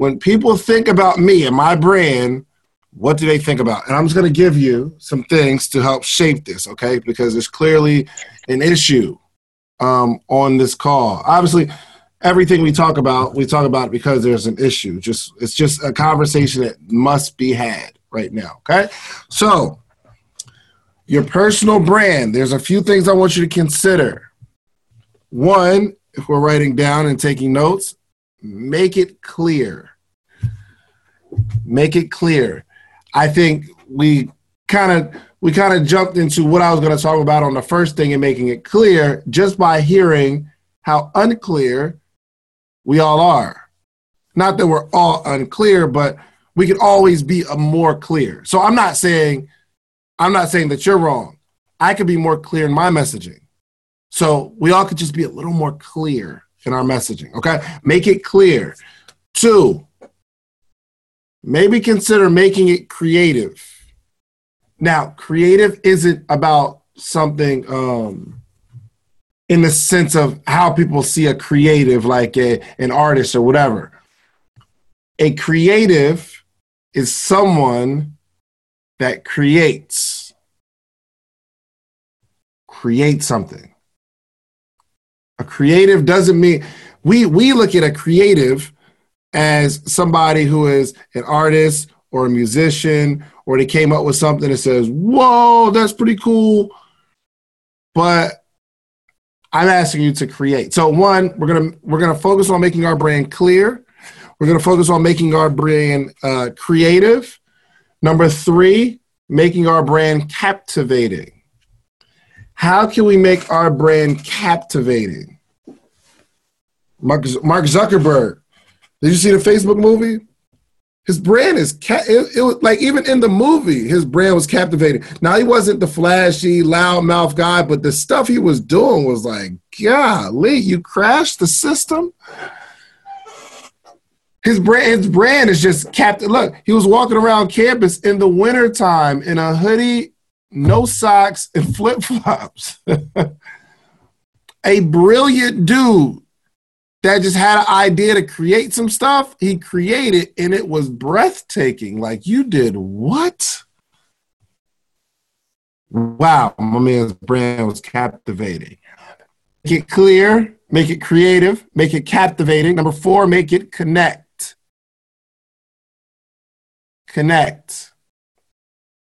when people think about me and my brand, what do they think about? And I'm just going to give you some things to help shape this, okay? Because there's clearly an issue um, on this call. Obviously, everything we talk about, we talk about because there's an issue. Just it's just a conversation that must be had right now. Okay, so your personal brand. There's a few things I want you to consider. One, if we're writing down and taking notes, make it clear. Make it clear. I think we kind of we kind of jumped into what I was going to talk about on the first thing and making it clear just by hearing how unclear we all are. Not that we're all unclear, but we could always be a more clear. So I'm not saying I'm not saying that you're wrong. I could be more clear in my messaging. So we all could just be a little more clear in our messaging. Okay? Make it clear. Two, maybe consider making it creative. Now, creative isn't about something um, in the sense of how people see a creative, like a, an artist or whatever. A creative is someone that creates, create something. A creative doesn't mean we we look at a creative as somebody who is an artist or a musician or they came up with something that says, "Whoa, that's pretty cool." But I'm asking you to create. So one, we're gonna we're gonna focus on making our brand clear. We're gonna focus on making our brand uh, creative. Number three, making our brand captivating. How can we make our brand captivating? Mark, Mark Zuckerberg. Did you see the Facebook movie? His brand is ca- it, it was like even in the movie, his brand was captivating. Now he wasn't the flashy, loud mouth guy, but the stuff he was doing was like, golly, you crashed the system. His brand, his brand is just captain. Look, he was walking around campus in the wintertime in a hoodie, no socks, and flip flops. a brilliant dude that just had an idea to create some stuff. He created and it was breathtaking. Like, you did what? Wow, my man's brand was captivating. Make it clear, make it creative, make it captivating. Number four, make it connect. Connect.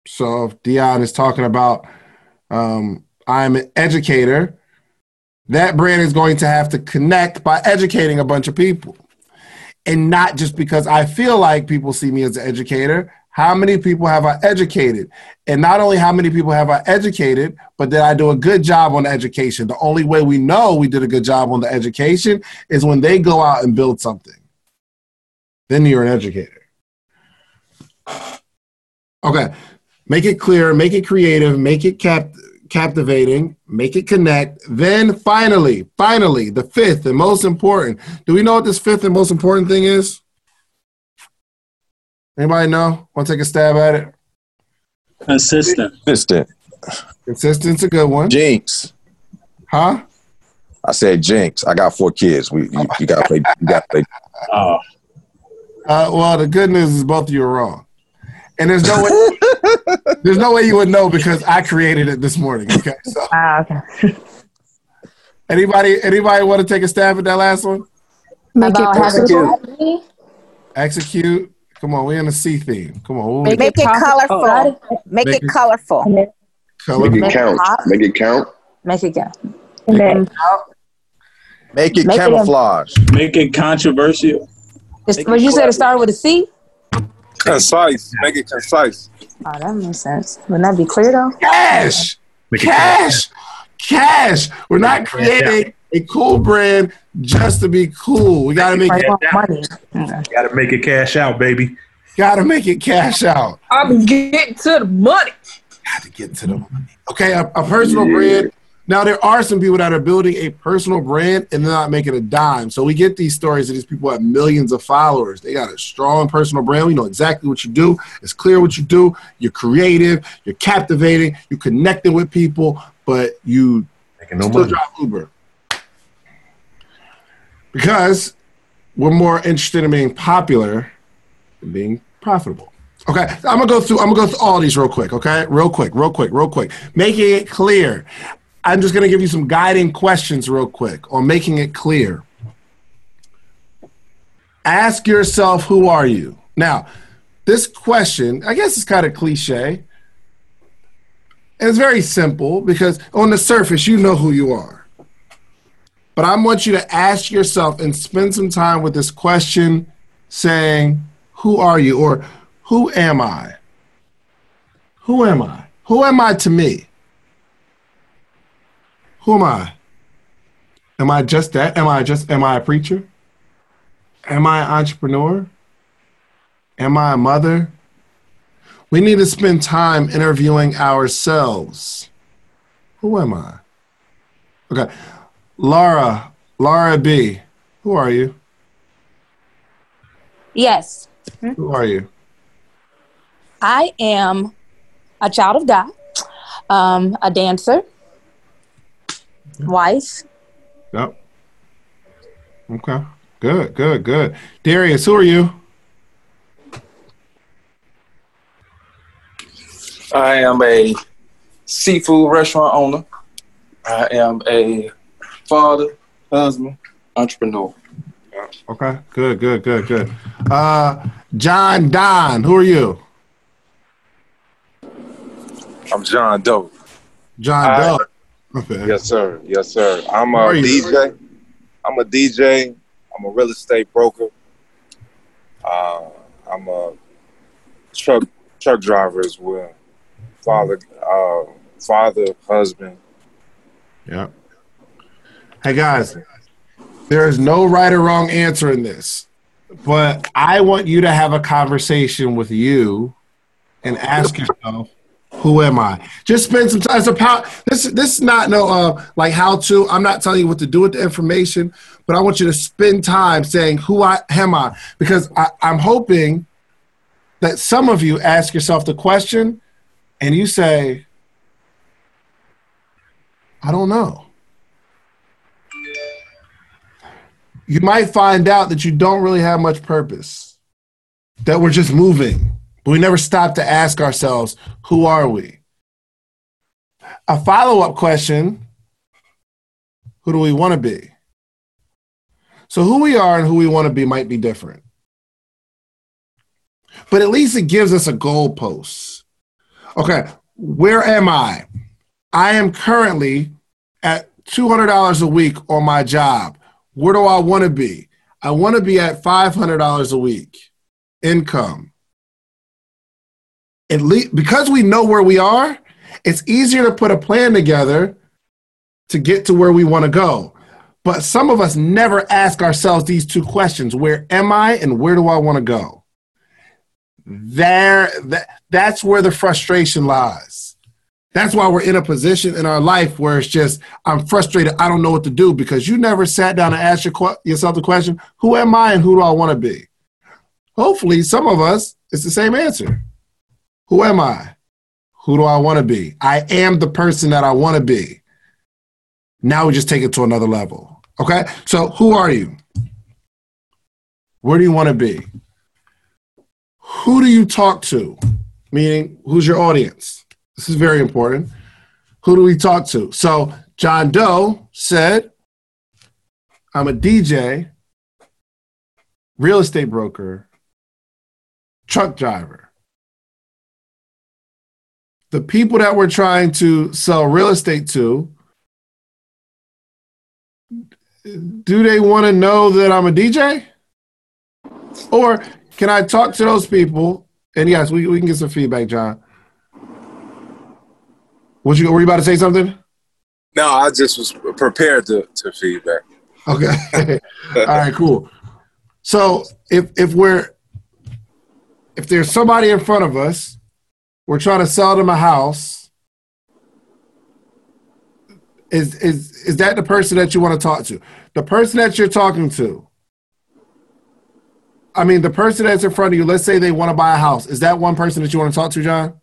So if Dion is talking about um, I'm an educator, that brand is going to have to connect by educating a bunch of people. And not just because I feel like people see me as an educator. How many people have I educated? And not only how many people have I educated, but did I do a good job on education? The only way we know we did a good job on the education is when they go out and build something. Then you're an educator. Okay. Make it clear, make it creative, make it cap- captivating, make it connect. Then finally, finally, the fifth and most important. Do we know what this fifth and most important thing is? Anybody know? Want to take a stab at it? Consistent. Consistent. Consistent's a good one. Jinx. Huh? I said Jinx. I got four kids. We you, you gotta play. You gotta play. Oh, Uh, well, the good news is both of you are wrong. And there's no way there's no way you would know because I created it this morning. Okay. So Ah, okay. anybody anybody want to take a stab at that last one? Make it About having execute. Execute. Come on, we're in the C theme. Come on. Make Make it profit- colorful. Oh, Make Make it it- colorful. color. Make it Make it count. Make it count. Make it go. Connect. Make it Make it camouflage. make it controversial. It's, what you said it started with a C? Concise. Make it concise. Oh, that makes sense. Wouldn't that be clear though? Cash. Make Cash. Cash. We're not creating a cool brand just to be cool. We gotta make I it want money. Okay. Got to make it cash out, baby. gotta make it cash out. I'm getting to the money. Got to get to the money. Okay, a, a personal brand. Now there are some people that are building a personal brand and they're not making a dime. So we get these stories of these people have millions of followers. They got a strong personal brand. We know exactly what you do. It's clear what you do. You're creative. You're captivating. You're connecting with people, but you Making no still money. drive Uber because we're more interested in being popular than being profitable. Okay, I'm gonna go through. I'm gonna go through all these real quick. Okay, real quick, real quick, real quick, making it clear. I'm just gonna give you some guiding questions real quick on making it clear. Ask yourself, who are you? Now, this question, I guess it's kind of cliche. And it's very simple because on the surface, you know who you are. But I want you to ask yourself and spend some time with this question saying, Who are you? or Who am I? Who am I? Who am I to me? Who am I? Am I just that? Am I just, am I a preacher? Am I an entrepreneur? Am I a mother? We need to spend time interviewing ourselves. Who am I? Okay. Laura, Laura B, who are you? Yes, Who are you? I am a child of God, um, a dancer, wife. Yep. Okay. Good, good, good. Darius, who are you? I am a seafood restaurant owner. I am a father, husband, entrepreneur. Okay. Good, good, good, good. Uh John Doe, who are you? I'm John Doe. John Hi. Doe. Okay. Yes, sir. Yes, sir. I'm a? DJ. I'm a DJ. I'm a real estate broker. Uh, I'm a truck truck driver as well. Father, uh, father, husband. Yeah. Hey guys, there is no right or wrong answer in this, but I want you to have a conversation with you and ask yourself, who am I? Just spend some time. It's about this. This is not no uh like how to. I'm not telling you what to do with the information, but I want you to spend time saying who I am I because I, I'm hoping that some of you ask yourself the question and you say, I don't know. You might find out that you don't really have much purpose, that we're just moving, but we never stop to ask ourselves, who are we? A follow up question who do we want to be? So, who we are and who we want to be might be different. But at least it gives us a goalpost. Okay, where am I? I am currently at $200 a week on my job. Where do I want to be? I want to be at $500 a week income. At least because we know where we are, it's easier to put a plan together to get to where we want to go. But some of us never ask ourselves these two questions Where am I and where do I want to go? There, that, that's where the frustration lies. That's why we're in a position in our life where it's just, I'm frustrated. I don't know what to do because you never sat down and asked your, yourself the question, who am I and who do I want to be? Hopefully, some of us, it's the same answer. Who am I? Who do I want to be? I am the person that I want to be. Now we just take it to another level. Okay? So, who are you? Where do you want to be? Who do you talk to? Meaning, who's your audience? This is very important. Who do we talk to? So, John Doe said, I'm a DJ, real estate broker, truck driver. The people that we're trying to sell real estate to, do they want to know that I'm a DJ? Or can I talk to those people? And yes, we, we can get some feedback, John. What you were you about to say something? No, I just was prepared to, to feedback. Okay. All right, cool. So if if we're if there's somebody in front of us, we're trying to sell them a house. Is is is that the person that you want to talk to? The person that you're talking to. I mean, the person that's in front of you. Let's say they want to buy a house. Is that one person that you want to talk to, John?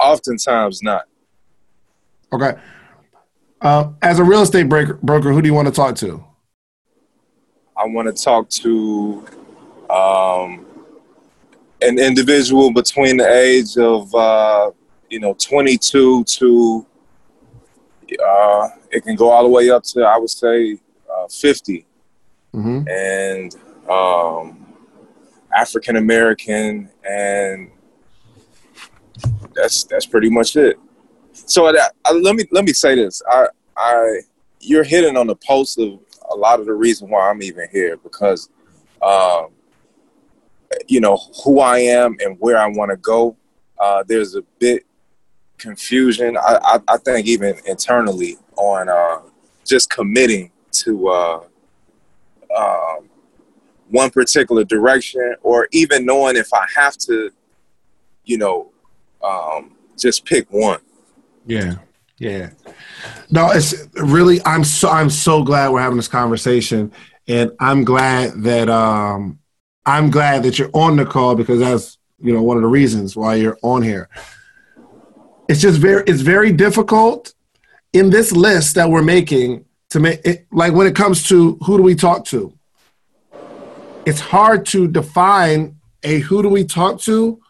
Oftentimes not. Okay. Uh, as a real estate broker, broker, who do you want to talk to? I want to talk to um, an individual between the age of uh, you know 22 to uh, it can go all the way up to I would say uh, 50, hmm and um, African American, and that's that's pretty much it. So that, uh, let me let me say this: I I you're hitting on the pulse of a lot of the reason why I'm even here because, um, you know, who I am and where I want to go. Uh, there's a bit confusion. I, I, I think even internally on uh, just committing to uh, um, one particular direction, or even knowing if I have to, you know, um, just pick one. Yeah, yeah. No, it's really. I'm so I'm so glad we're having this conversation, and I'm glad that um I'm glad that you're on the call because that's you know one of the reasons why you're on here. It's just very it's very difficult in this list that we're making to make it like when it comes to who do we talk to. It's hard to define a who do we talk to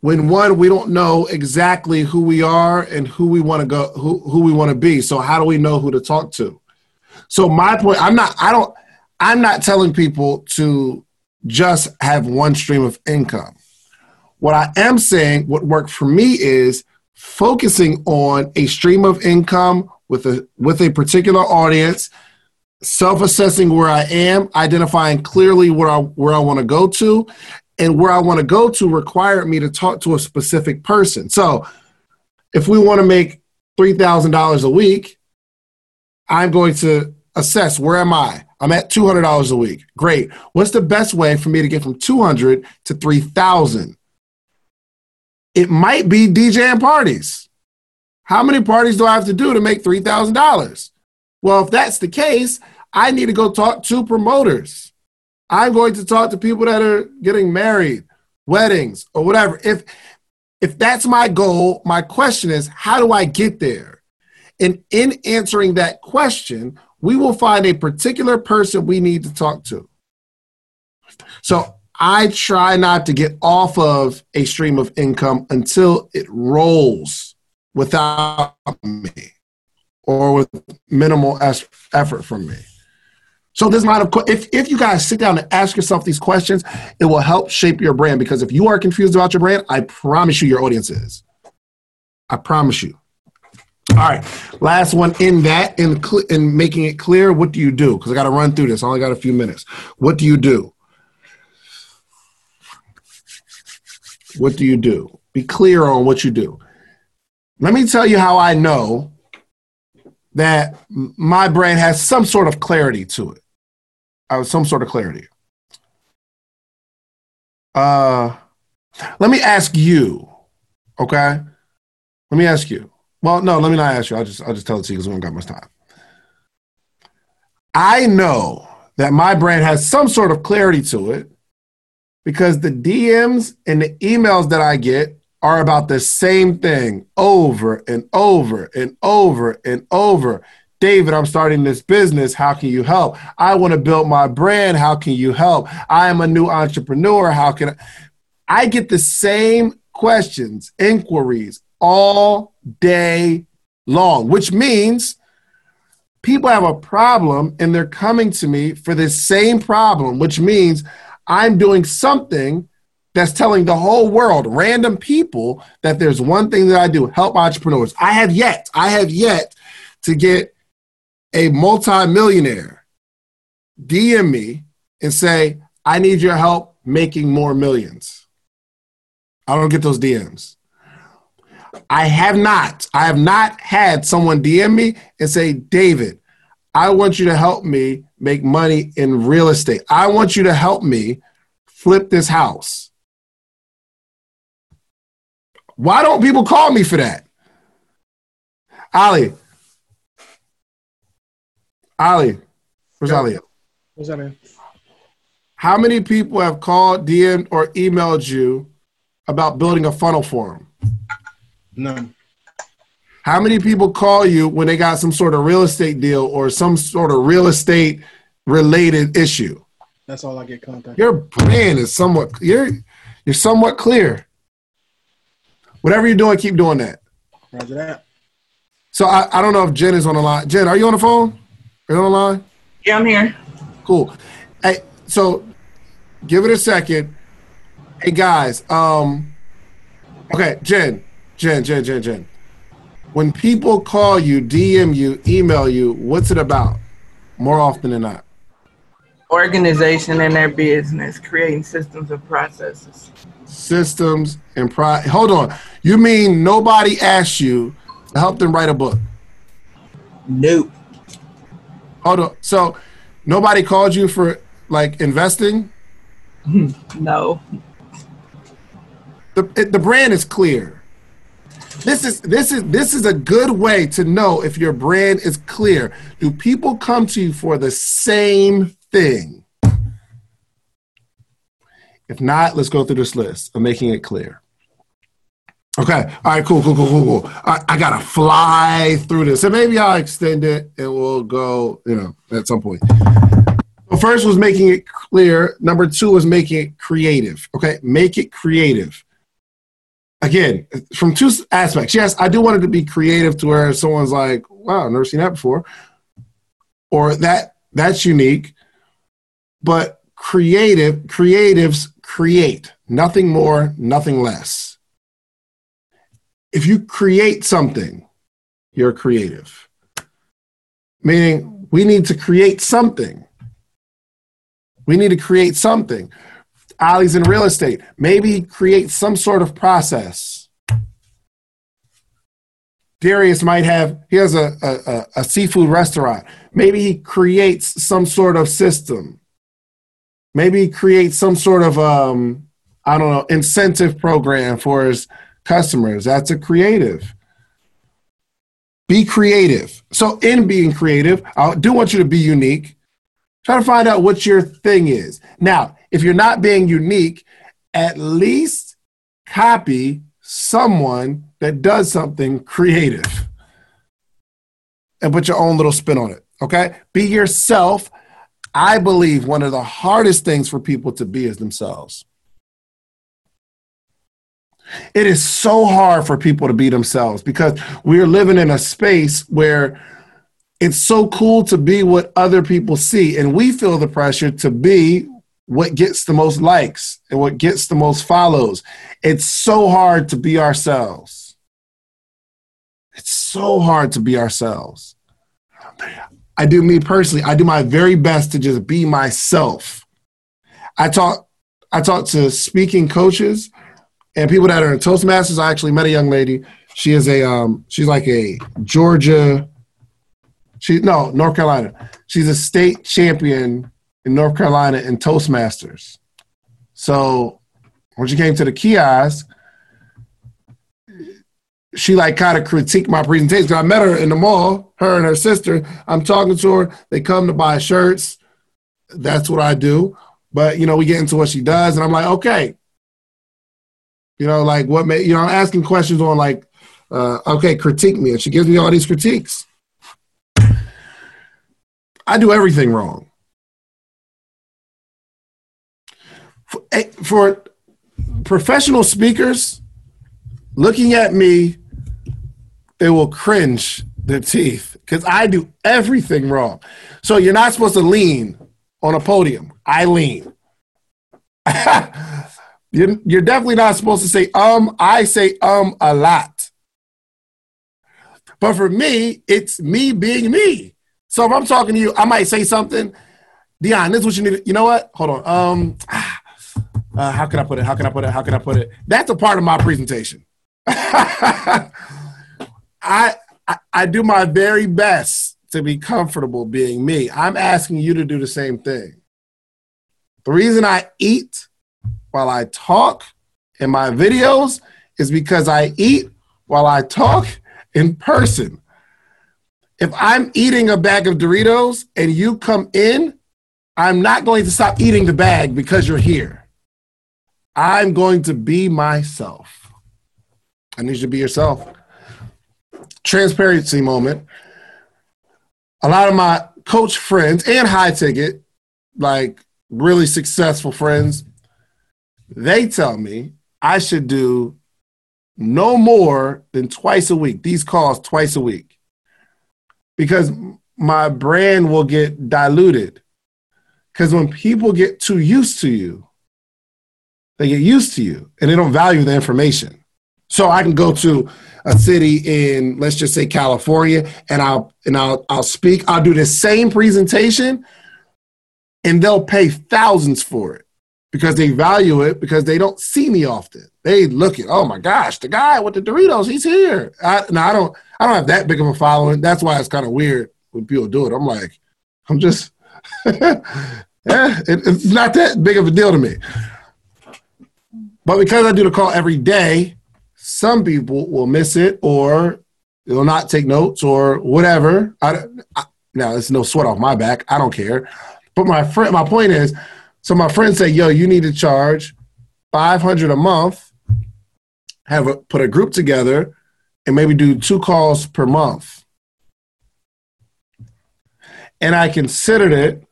when one we don't know exactly who we are and who we want to go who, who we want to be so how do we know who to talk to so my point i'm not i don't i'm not telling people to just have one stream of income what i am saying what worked for me is focusing on a stream of income with a with a particular audience self-assessing where i am identifying clearly where i where i want to go to and where I want to go to required me to talk to a specific person. So if we want to make $3,000 a week, I'm going to assess where am I? I'm at $200 a week. Great. What's the best way for me to get from 200 to 3000? It might be DJing parties. How many parties do I have to do to make $3,000? Well, if that's the case, I need to go talk to promoters. I'm going to talk to people that are getting married, weddings, or whatever. If if that's my goal, my question is, how do I get there? And in answering that question, we will find a particular person we need to talk to. So I try not to get off of a stream of income until it rolls without me or with minimal effort from me. So this line of if if you guys sit down and ask yourself these questions, it will help shape your brand. Because if you are confused about your brand, I promise you, your audience is. I promise you. All right, last one in that in cl- in making it clear. What do you do? Because I got to run through this. I only got a few minutes. What do you do? What do you do? Be clear on what you do. Let me tell you how I know that my brain has some sort of clarity to it. Uh, some sort of clarity. Uh, let me ask you, okay? Let me ask you. Well, no, let me not ask you. I'll just I'll just tell it to you because we don't got much time. I know that my brand has some sort of clarity to it because the DMs and the emails that I get are about the same thing over and over and over and over. David, I'm starting this business. How can you help? I want to build my brand. How can you help? I am a new entrepreneur. How can I? I get the same questions, inquiries all day long, which means people have a problem and they're coming to me for this same problem, which means I'm doing something that's telling the whole world, random people, that there's one thing that I do help entrepreneurs. I have yet, I have yet to get a multimillionaire DM me and say, I need your help making more millions. I don't get those DMs. I have not. I have not had someone DM me and say, David, I want you to help me make money in real estate. I want you to help me flip this house. Why don't people call me for that? Ali. Ali. Where's Yeah. Ali? that, man? How many people have called, DM'd, or emailed you about building a funnel for them? None. How many people call you when they got some sort of real estate deal or some sort of real estate related issue. That's all I get contact. Your brand is somewhat you're you're somewhat clear. Whatever you're doing, keep doing that. Roger that. So I, I don't know if Jen is on the line. Jen, are you on the phone? Are you on the line? Yeah, I'm here. Cool. Hey, so give it a second. Hey guys, um okay, Jen, Jen, Jen, Jen, Jen. When people call you, DM you, email you, what's it about? More often than not. Organization in their business, creating systems and processes. Systems and pro hold on. You mean nobody asked you to help them write a book? Nope. Hold on. So nobody called you for like investing? No. the it, the brand is clear. This is this is this is a good way to know if your brand is clear. Do people come to you for the same thing? If not, let's go through this list of making it clear. Okay. All right. Cool. Cool. Cool. Cool. Cool. I, I gotta fly through this, and maybe I'll extend it, and we'll go. You know, at some point. First was making it clear. Number two was making it creative. Okay, make it creative. Again, from two aspects. Yes, I do want it to be creative to where someone's like, "Wow, I've never seen that before," or that that's unique. But creative, creatives create nothing more, nothing less. If you create something, you're creative. Meaning, we need to create something. We need to create something. Ali's in real estate. Maybe create some sort of process. Darius might have, he has a, a, a, a seafood restaurant. Maybe he creates some sort of system. Maybe he creates some sort of, um, I don't know, incentive program for his customers. That's a creative. Be creative. So, in being creative, I do want you to be unique. Try to find out what your thing is. Now, if you're not being unique, at least copy someone that does something creative and put your own little spin on it. Okay? Be yourself. I believe one of the hardest things for people to be is themselves. It is so hard for people to be themselves because we're living in a space where it's so cool to be what other people see, and we feel the pressure to be what gets the most likes and what gets the most follows. It's so hard to be ourselves. It's so hard to be ourselves. I do me personally, I do my very best to just be myself. I talk I talk to speaking coaches and people that are in Toastmasters. I actually met a young lady. She is a um she's like a Georgia she no, North Carolina. She's a state champion in North Carolina in Toastmasters. So when she came to the kiosk, she like kind of critiqued my presentation. I met her in the mall, her and her sister. I'm talking to her. They come to buy shirts. That's what I do. But you know, we get into what she does, and I'm like, okay. You know, like what may you know, I'm asking questions on like, uh, okay, critique me. And she gives me all these critiques. I do everything wrong. For, eh, for professional speakers, looking at me, they will cringe their teeth because I do everything wrong. So you're not supposed to lean on a podium. I lean. you're, you're definitely not supposed to say um. I say um a lot. But for me, it's me being me. So if I'm talking to you, I might say something. Dion, this is what you need. You know what? Hold on. Um, uh, how can I put it? How can I put it? How can I put it? That's a part of my presentation. I, I I do my very best to be comfortable being me. I'm asking you to do the same thing. The reason I eat while I talk in my videos is because I eat while I talk in person. If I'm eating a bag of Doritos and you come in, I'm not going to stop eating the bag because you're here. I'm going to be myself. I need you to be yourself. Transparency moment. A lot of my coach friends and high ticket, like really successful friends, they tell me I should do no more than twice a week. These calls twice a week. Because my brand will get diluted. Because when people get too used to you, they get used to you and they don't value the information. So I can go to a city in let's just say California and I'll and I'll I'll speak, I'll do the same presentation and they'll pay thousands for it because they value it because they don't see me often. They look at, oh my gosh, the guy with the Doritos, he's here. I, now I don't, I don't have that big of a following. That's why it's kind of weird when people do it. I'm like, I'm just, yeah, it, it's not that big of a deal to me. But because I do the call every day, some people will miss it or they'll not take notes or whatever. I, I, now it's no sweat off my back. I don't care. But my friend, my point is, so my friend said, "Yo, you need to charge five hundred a month. Have a put a group together, and maybe do two calls per month." And I considered it,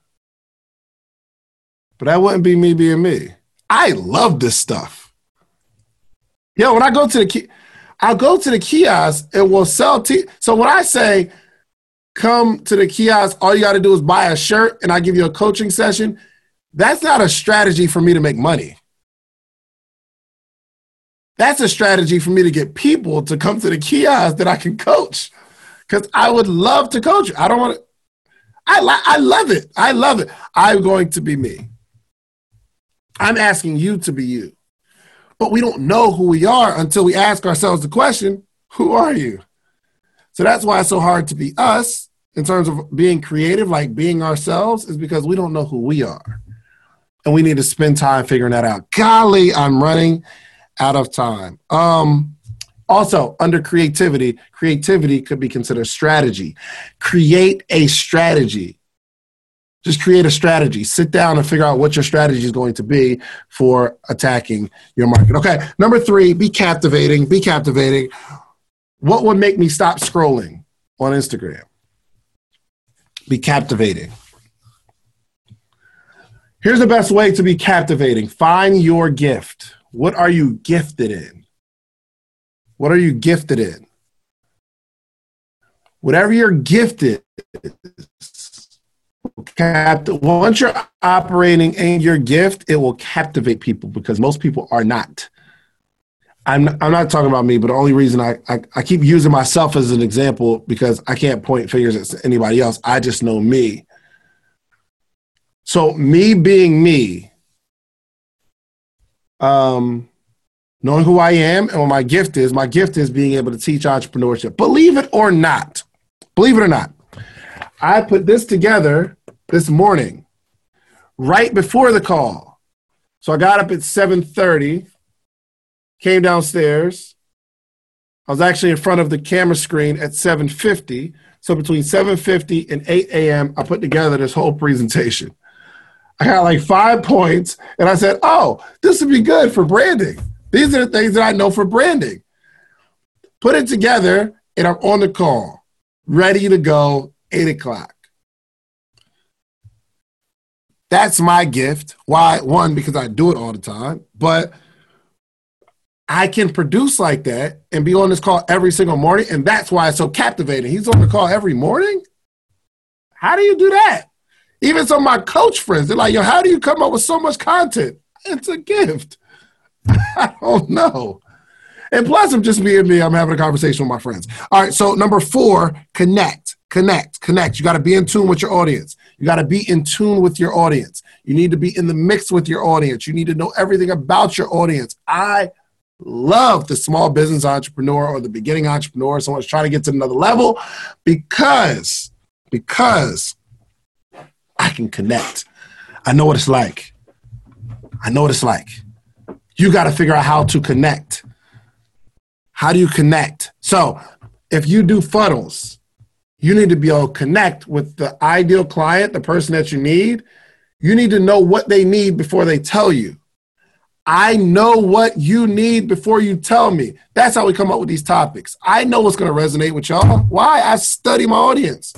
but that wouldn't be me being me. I love this stuff. Yo, when I go to the key, I'll go to the kiosk and we'll sell tea. So when I say come to the kiosk, all you got to do is buy a shirt and I give you a coaching session. That's not a strategy for me to make money. That's a strategy for me to get people to come to the kiosk that I can coach. Because I would love to coach. I don't want to. I, li- I love it. I love it. I'm going to be me. I'm asking you to be you. But we don't know who we are until we ask ourselves the question who are you? So that's why it's so hard to be us in terms of being creative, like being ourselves, is because we don't know who we are. And we need to spend time figuring that out. Golly, I'm running out of time. Um, also, under creativity, creativity could be considered strategy. Create a strategy. Just create a strategy. Sit down and figure out what your strategy is going to be for attacking your market. Okay, number three, be captivating. Be captivating. What would make me stop scrolling on Instagram? Be captivating. Here's the best way to be captivating find your gift. What are you gifted in? What are you gifted in? Whatever your gift is, capt- once you're operating in your gift, it will captivate people because most people are not. I'm I'm not talking about me, but the only reason I, I, I keep using myself as an example because I can't point fingers at anybody else. I just know me. So me being me, um, knowing who I am and what my gift is, my gift is being able to teach entrepreneurship. Believe it or not, believe it or not, I put this together this morning, right before the call. So I got up at 7:30, came downstairs. I was actually in front of the camera screen at 7:50. So between 7:50 and 8 a.m., I put together this whole presentation. I got like five points, and I said, "Oh, this would be good for branding. These are the things that I know for branding." Put it together, and I'm on the call, ready to go. Eight o'clock. That's my gift. Why? One, because I do it all the time, but I can produce like that and be on this call every single morning. And that's why it's so captivating. He's on the call every morning. How do you do that? Even some of my coach friends, they're like, yo, how do you come up with so much content? It's a gift. I don't know. And plus, I'm just being me. I'm having a conversation with my friends. All right. So, number four, connect, connect, connect. You got to be in tune with your audience. You got to be in tune with your audience. You need to be in the mix with your audience. You need to know everything about your audience. I love the small business entrepreneur or the beginning entrepreneur, someone's trying to get to another level because, because I can connect. I know what it's like. I know what it's like. You got to figure out how to connect. How do you connect? So, if you do funnels, you need to be able to connect with the ideal client, the person that you need. You need to know what they need before they tell you. I know what you need before you tell me. That's how we come up with these topics. I know what's going to resonate with y'all. Why? I study my audience.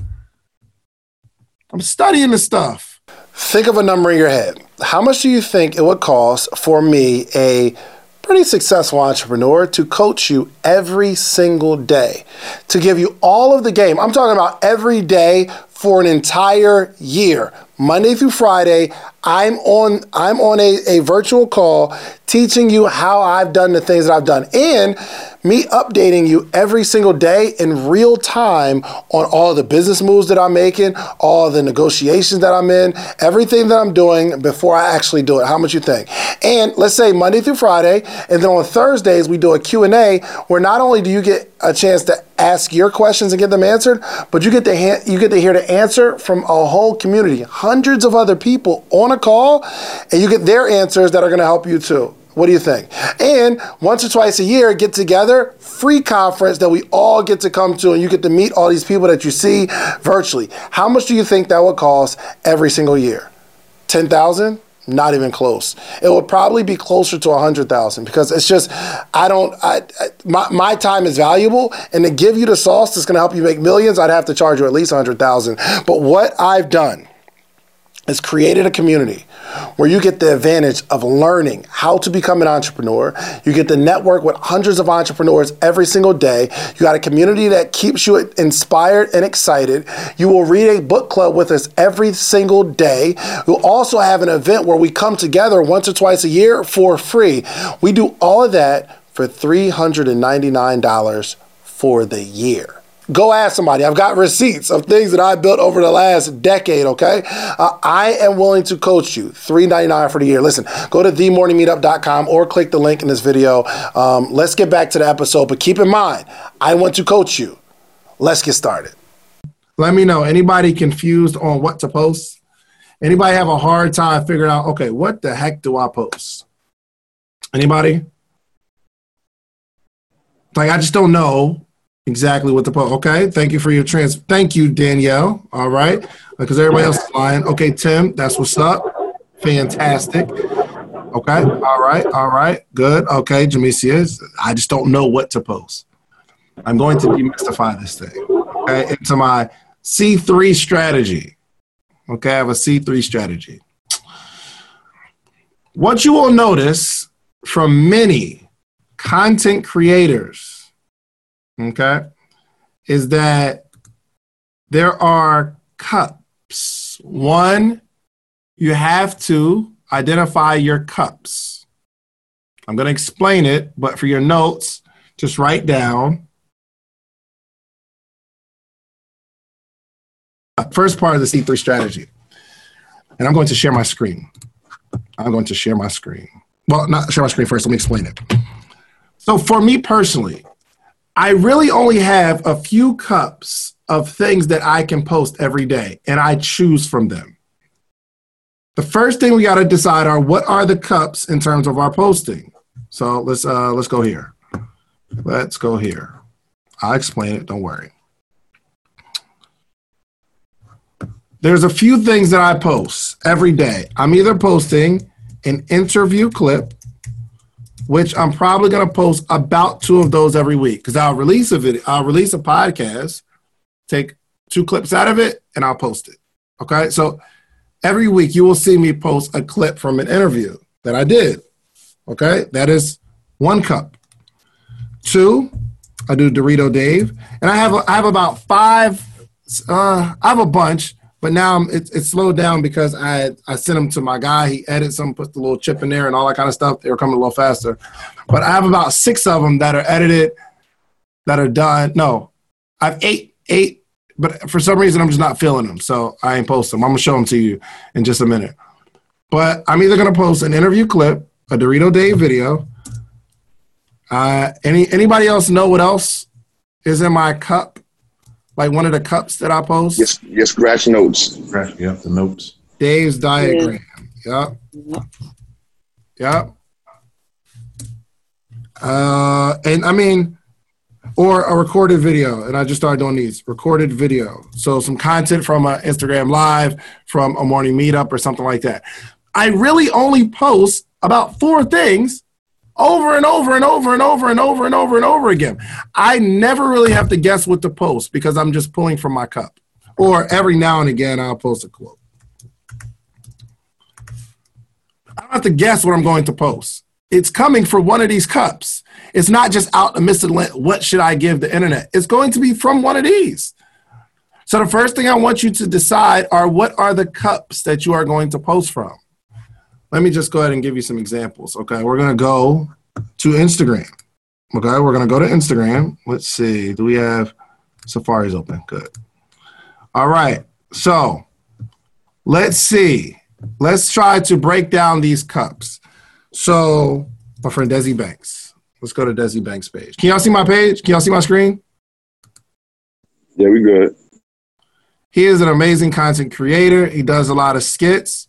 I'm studying the stuff. Think of a number in your head. How much do you think it would cost for me, a pretty successful entrepreneur, to coach you every single day, to give you all of the game? I'm talking about every day for an entire year, Monday through Friday. I'm on I'm on a, a virtual call teaching you how I've done the things that I've done and me updating you every single day in real time on all the business moves that I'm making, all the negotiations that I'm in, everything that I'm doing before I actually do it. How much you think? And let's say Monday through Friday, and then on Thursdays we do a Q&A where not only do you get a chance to ask your questions and get them answered, but you get to ha- you get to hear the answer from a whole community, hundreds of other people on a call, and you get their answers that are going to help you too. What do you think? And once or twice a year, get together, free conference that we all get to come to, and you get to meet all these people that you see virtually. How much do you think that would cost every single year? 10,000? Not even close. It would probably be closer to a hundred thousand because it's just I don't. I, my my time is valuable, and to give you the sauce that's going to help you make millions, I'd have to charge you at least a hundred thousand. But what I've done is created a community where you get the advantage of learning how to become an entrepreneur. You get to network with hundreds of entrepreneurs every single day. You got a community that keeps you inspired and excited. You will read a book club with us every single day. We'll also have an event where we come together once or twice a year for free. We do all of that for $399 for the year. Go ask somebody. I've got receipts of things that I built over the last decade, okay? Uh, I am willing to coach you. 399 for the year. Listen, go to themorningmeetup.com or click the link in this video. Um, let's get back to the episode, but keep in mind, I want to coach you. Let's get started. Let me know. Anybody confused on what to post? Anybody have a hard time figuring out, okay, what the heck do I post? Anybody? Like, I just don't know exactly what the post. Okay, thank you for your trans. Thank you, Danielle. All right, because everybody else is lying. Okay, Tim, that's what's up. Fantastic. Okay, all right, all right, good. Okay, Jamesia, I just don't know what to post. I'm going to demystify this thing. Okay, into my C3 strategy. Okay, I have a C3 strategy. What you will notice from many content creators, okay, is that there are cups. One, you have to identify your cups. I'm going to explain it, but for your notes, just write down. First part of the C3 strategy. And I'm going to share my screen. I'm going to share my screen. Well, not share my screen first. Let me explain it. So, for me personally, I really only have a few cups of things that I can post every day, and I choose from them. The first thing we got to decide are what are the cups in terms of our posting. So let's uh, let's go here. Let's go here. I'll explain it. Don't worry. There's a few things that I post every day. I'm either posting an interview clip, which I'm probably going to post about two of those every week because I'll release a video, I'll release a podcast, take two clips out of it, and I'll post it. Okay, so every week you will see me post a clip from an interview that I did. Okay, that is one cup. Two, I do Dorito Dave, and I have a, I have about five. Uh, I have a bunch, but now it's it's slowed down because I I sent them to my guy. He edits them, puts the little chip in there, and all that kind of stuff. They were coming a little faster, but I have about six of them that are edited, that are done. No, I have eight eight but for some reason I'm just not feeling them, so I ain't post them. I'm gonna show them to you in just a minute. But I'm either gonna post an interview clip, a Dorito Dave video. Uh, any anybody else know what else is in my cup? Like one of the cups that I post? Yes, your scratch notes. Scratch, yep, the notes. Dave's diagram. Yep. Yep. Uh, and I mean, or a recorded video. And I just started doing these recorded video. So some content from an Instagram live, from a morning meetup or something like that. I really only post about four things over and over and over and over and over and over and over again. I never really have to guess what to post because I'm just pulling from my cup. Or every now and again, I'll post a quote. I don't have to guess what I'm going to post. It's coming from one of these cups. It's not just out in the. What should I give the internet? It's going to be from one of these. So the first thing I want you to decide are what are the cups that you are going to post from. Let me just go ahead and give you some examples. Okay, we're gonna go to Instagram. Okay, we're gonna go to Instagram. Let's see. Do we have Safari's open? Good. All right. So let's see. Let's try to break down these cups. So my friend Desi Banks. Let's go to Desi Banks' page. Can y'all see my page? Can y'all see my screen? Yeah, we good. He is an amazing content creator. He does a lot of skits.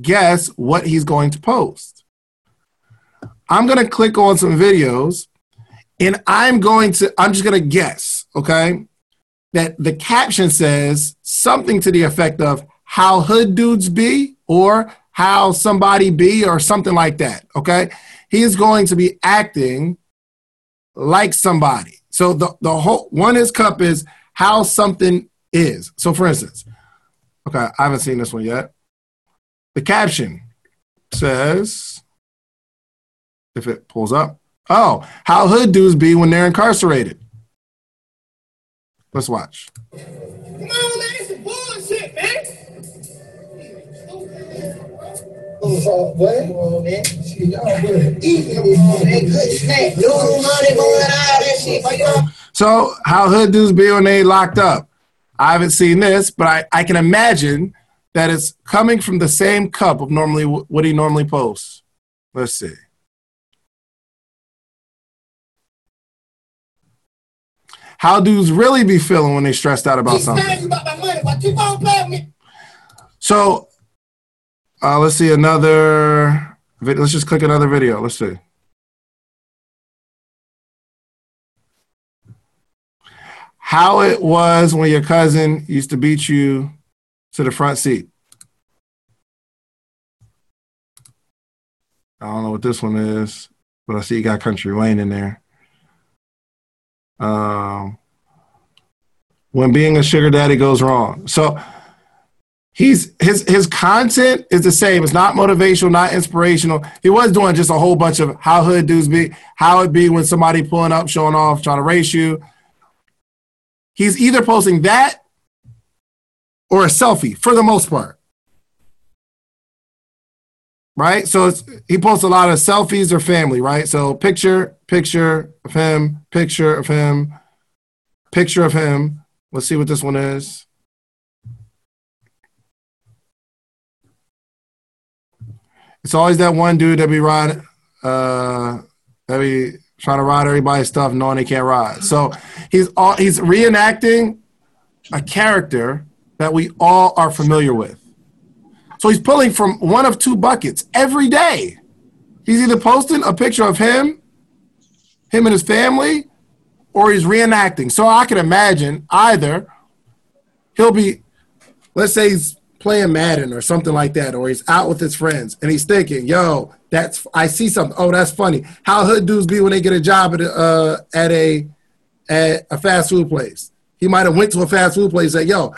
Guess what he's going to post. I'm going to click on some videos and I'm going to, I'm just going to guess, okay, that the caption says something to the effect of how hood dudes be or how somebody be or something like that, okay? he's going to be acting like somebody. So the, the whole one his cup is how something is. So for instance, okay, I haven't seen this one yet. The caption says, if it pulls up, oh, how hood dudes be when they're incarcerated. Let's watch. Come on, man, this is bullshit, man. So, how hood dudes be when they locked up? I haven't seen this, but I, I can imagine that it's coming from the same cup of normally what he normally posts. Let's see. How dudes really be feeling when they stressed out about something? about my money, but keep on me. So, uh, let's see another. Let's just click another video. Let's see. How it was when your cousin used to beat you to the front seat. I don't know what this one is, but I see you got Country Wayne in there. Um, when being a sugar daddy goes wrong. So he's his his content is the same. It's not motivational, not inspirational. He was doing just a whole bunch of how hood dudes be, how it be when somebody pulling up, showing off, trying to race you. He's either posting that or a selfie for the most part. Right? So he posts a lot of selfies or family, right? So picture, picture of him, picture of him, picture of him. Let's see what this one is. It's always that one dude that be ride, uh, that be trying to ride everybody's stuff, knowing they can't ride. So he's all, he's reenacting a character that we all are familiar with. So he's pulling from one of two buckets every day. He's either posting a picture of him, him and his family, or he's reenacting. So I can imagine either he'll be, let's say he's playing Madden or something like that, or he's out with his friends and he's thinking, yo, that's I see something. Oh, that's funny. How hood dudes be when they get a job at a uh, at a at a fast food place. He might have went to a fast food place and said, yo,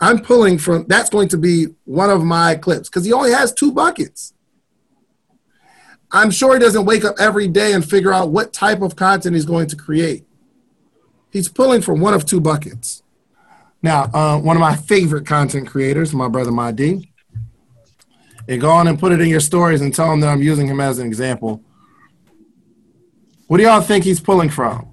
I'm pulling from that's going to be one of my clips because he only has two buckets. I'm sure he doesn't wake up every day and figure out what type of content he's going to create. He's pulling from one of two buckets. Now, uh, one of my favorite content creators, my brother Madi, and go on and put it in your stories and tell him that I'm using him as an example. What do y'all think he's pulling from?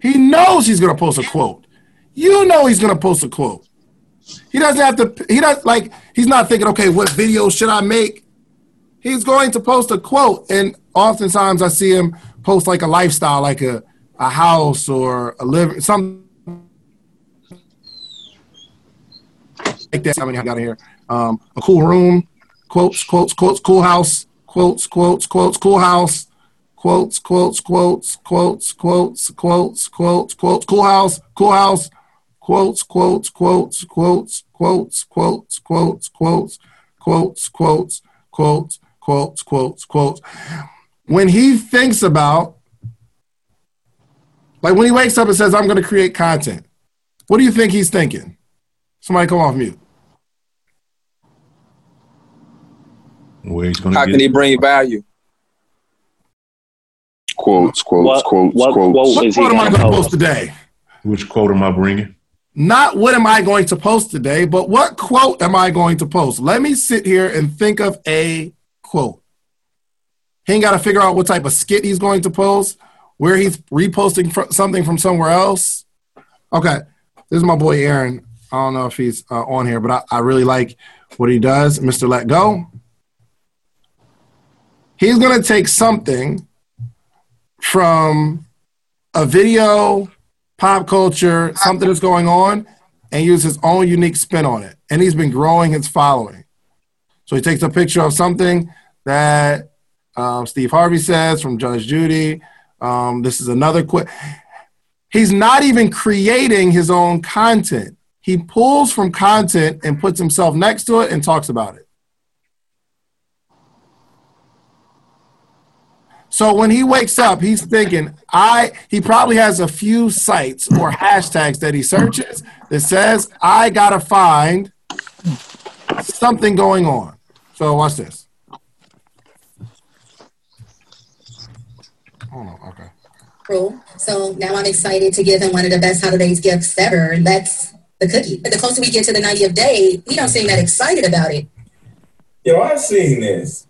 He knows he's going to post a quote. You know he's going to post a quote. He doesn't have to, he does like, he's not thinking, okay, what video should I make? He's going to post a quote. And oftentimes I see him post like a lifestyle, like a, a house or a living, something like that. How many I got here? Um, a cool room, quotes, quotes, quotes, cool house, quotes, quotes, quotes, cool house, quotes, quotes, quotes, quotes, quotes, quotes, quotes, quotes, cool house, cool house, quotes, quotes, quotes, quotes, quotes, quotes, quotes, quotes, quotes, quotes, quotes, quotes, quotes, quotes. When he thinks about, like when he wakes up and says, I'm going to create content, what do you think he's thinking? Somebody come off mute. Where he's gonna How get can he bring value? Quotes, quotes, What- quotes, what quotes. quote What is he quote am I gonna post post? today? Which quote am I bringing? Not what am I going to post today, but what quote am I going to post? Let me sit here and think of a quote. He ain't got to figure out what type of skit he's going to post, where he's reposting fr- something from somewhere else. Okay, this is my boy Aaron. I don't know if he's uh, on here, but I, I really like what he does, Mr. Let Go. He's going to take something from a video, pop culture, something that's going on, and use his own unique spin on it. And he's been growing his following. So he takes a picture of something that um, Steve Harvey says from Judge Judy. Um, this is another quick. He's not even creating his own content. He pulls from content and puts himself next to it and talks about it. So when he wakes up, he's thinking, I he probably has a few sites or hashtags that he searches that says, I gotta find something going on. So watch this. Oh no, okay. Cool. So now I'm excited to give him one of the best holidays gifts ever, and that's the cookie. But the closer we get to the 90th day, we don't seem that excited about it. Yo, I've seen this.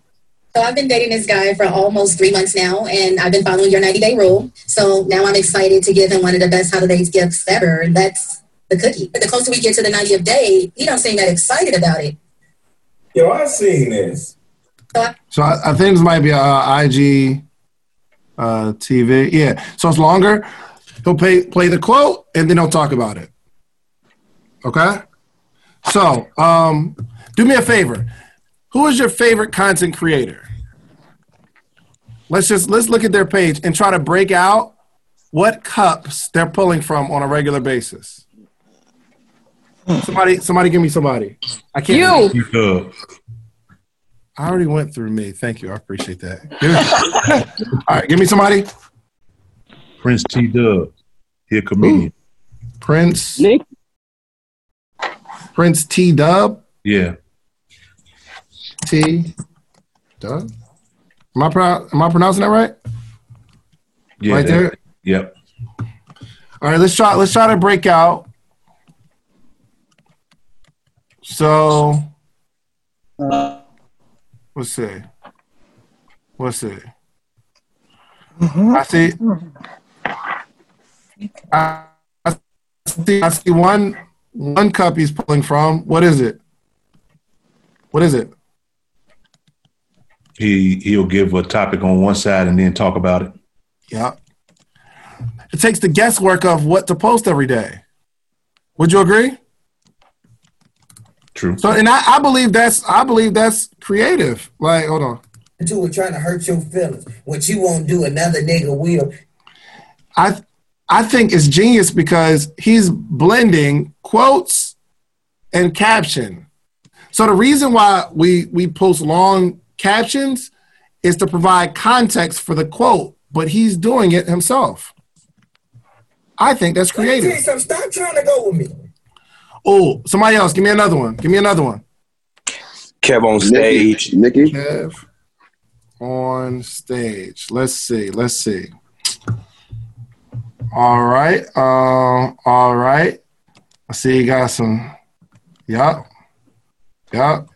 So I've been dating this guy for almost three months now, and I've been following your 90 day rule. So now I'm excited to give him one of the best holidays gifts ever, that's the cookie. But the closer we get to the 90th day, he don't seem that excited about it. Yo, I've seen this. So I, I think this might be a uh, IG uh, TV. Yeah. So it's longer. He'll pay, play the quote and then he'll talk about it. Okay. So um, do me a favor. Who is your favorite content creator? Let's just let's look at their page and try to break out what cups they're pulling from on a regular basis. Somebody, somebody, give me somebody. I can't. You. Dub. I already went through me. Thank you. I appreciate that. All right, give me somebody. Prince T Dub. He a comedian. Prince. Nick. Prince T Dub. Yeah. T Dub. Am I pro- am I pronouncing that right? Yeah. Right there? Yep. All right, let's try let's try to break out. So let's see. Let's see. I see. Mm-hmm. I, I see. I see one one cup he's pulling from. What is it? What is it? He he'll give a topic on one side and then talk about it. Yeah. It takes the guesswork of what to post every day. Would you agree? True. So, and I, I believe that's I believe that's creative. Like, hold on. Two are trying to hurt your feelings. What you won't do, another nigga will. I I think it's genius because he's blending quotes and caption. So the reason why we we post long captions is to provide context for the quote, but he's doing it himself. I think that's Let me tell you creative. Stop trying to go with me. Oh, somebody else, give me another one. Give me another one. KevOnStage. Nikki. Kev on stage. Let's see. Let's see. All right. Um. All right. I see you got some. Yup. Yup.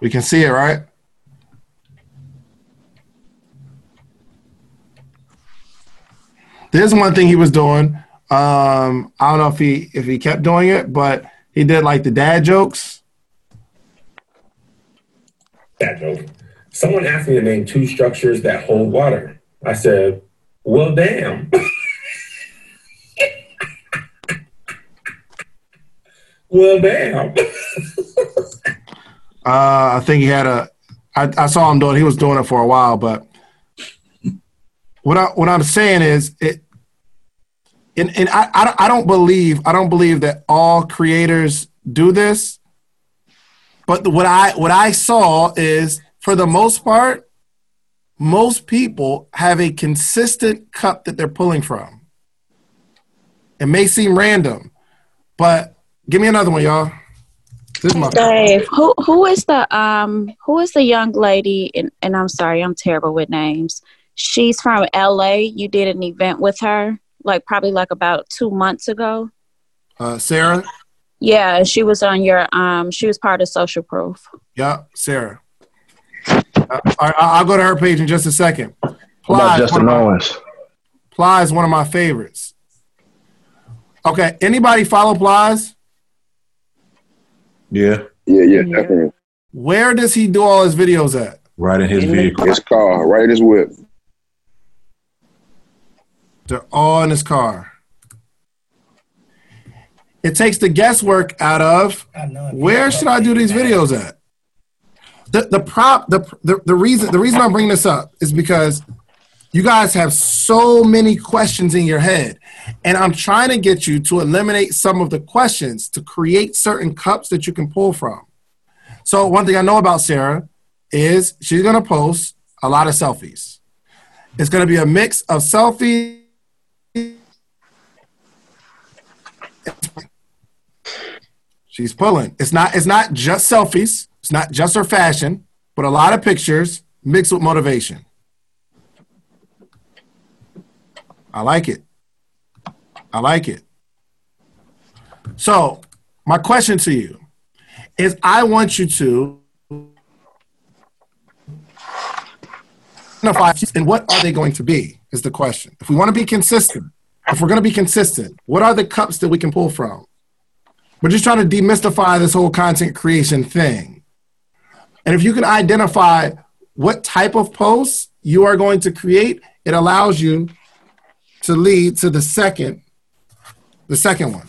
We can see it, right? There's one thing he was doing. Um, I don't know if he if he kept doing it, but he did like the dad jokes. That joke. Someone asked me to name two structures that hold water. I said, well, damn. well, damn. Uh, I think he had a. I, I saw him doing. He was doing it for a while, but what I what I'm saying is it. And, and I, I I don't believe I don't believe that all creators do this, but what I what I saw is for the most part, most people have a consistent cup that they're pulling from. It may seem random, but give me another one, y'all. This is my Dave, who who is the um who is the young lady and, and I'm sorry, I'm terrible with names. She's from LA. You did an event with her, like probably like about two months ago. uh, Sarah. Yeah, she was on your um she was part of social proof. Yeah, Sarah. Uh, I- I'll go to her page in just a second. What Ply about is Justin one of my- Owens? Ply is one of my favorites. Okay, anybody follow Plies? Yeah. Yeah, yeah, definitely. Where does he do all his videos at? Right in his vehicle. His car, right in his whip. They're all in his car. It takes the guesswork out of where should I do these videos at? The the prop the, the the reason the reason I'm bringing this up is because you guys have so many questions in your head and I'm trying to get you to eliminate some of the questions to create certain cups that you can pull from. So one thing I know about Sarah is she's gonna post a lot of selfies. It's gonna be a mix of selfies. She's pulling. It's not. It's not just selfies. It's not just her fashion, but a lot of pictures mixed with motivation. I like it. I like it. So, my question to you is I want you to identify and what are they going to be is the question. If we want to be consistent, if we're going to be consistent, what are the cups that we can pull from? We're just trying to demystify this whole content creation thing. And if you can identify what type of posts you are going to create, it allows you to lead to the second, the second one.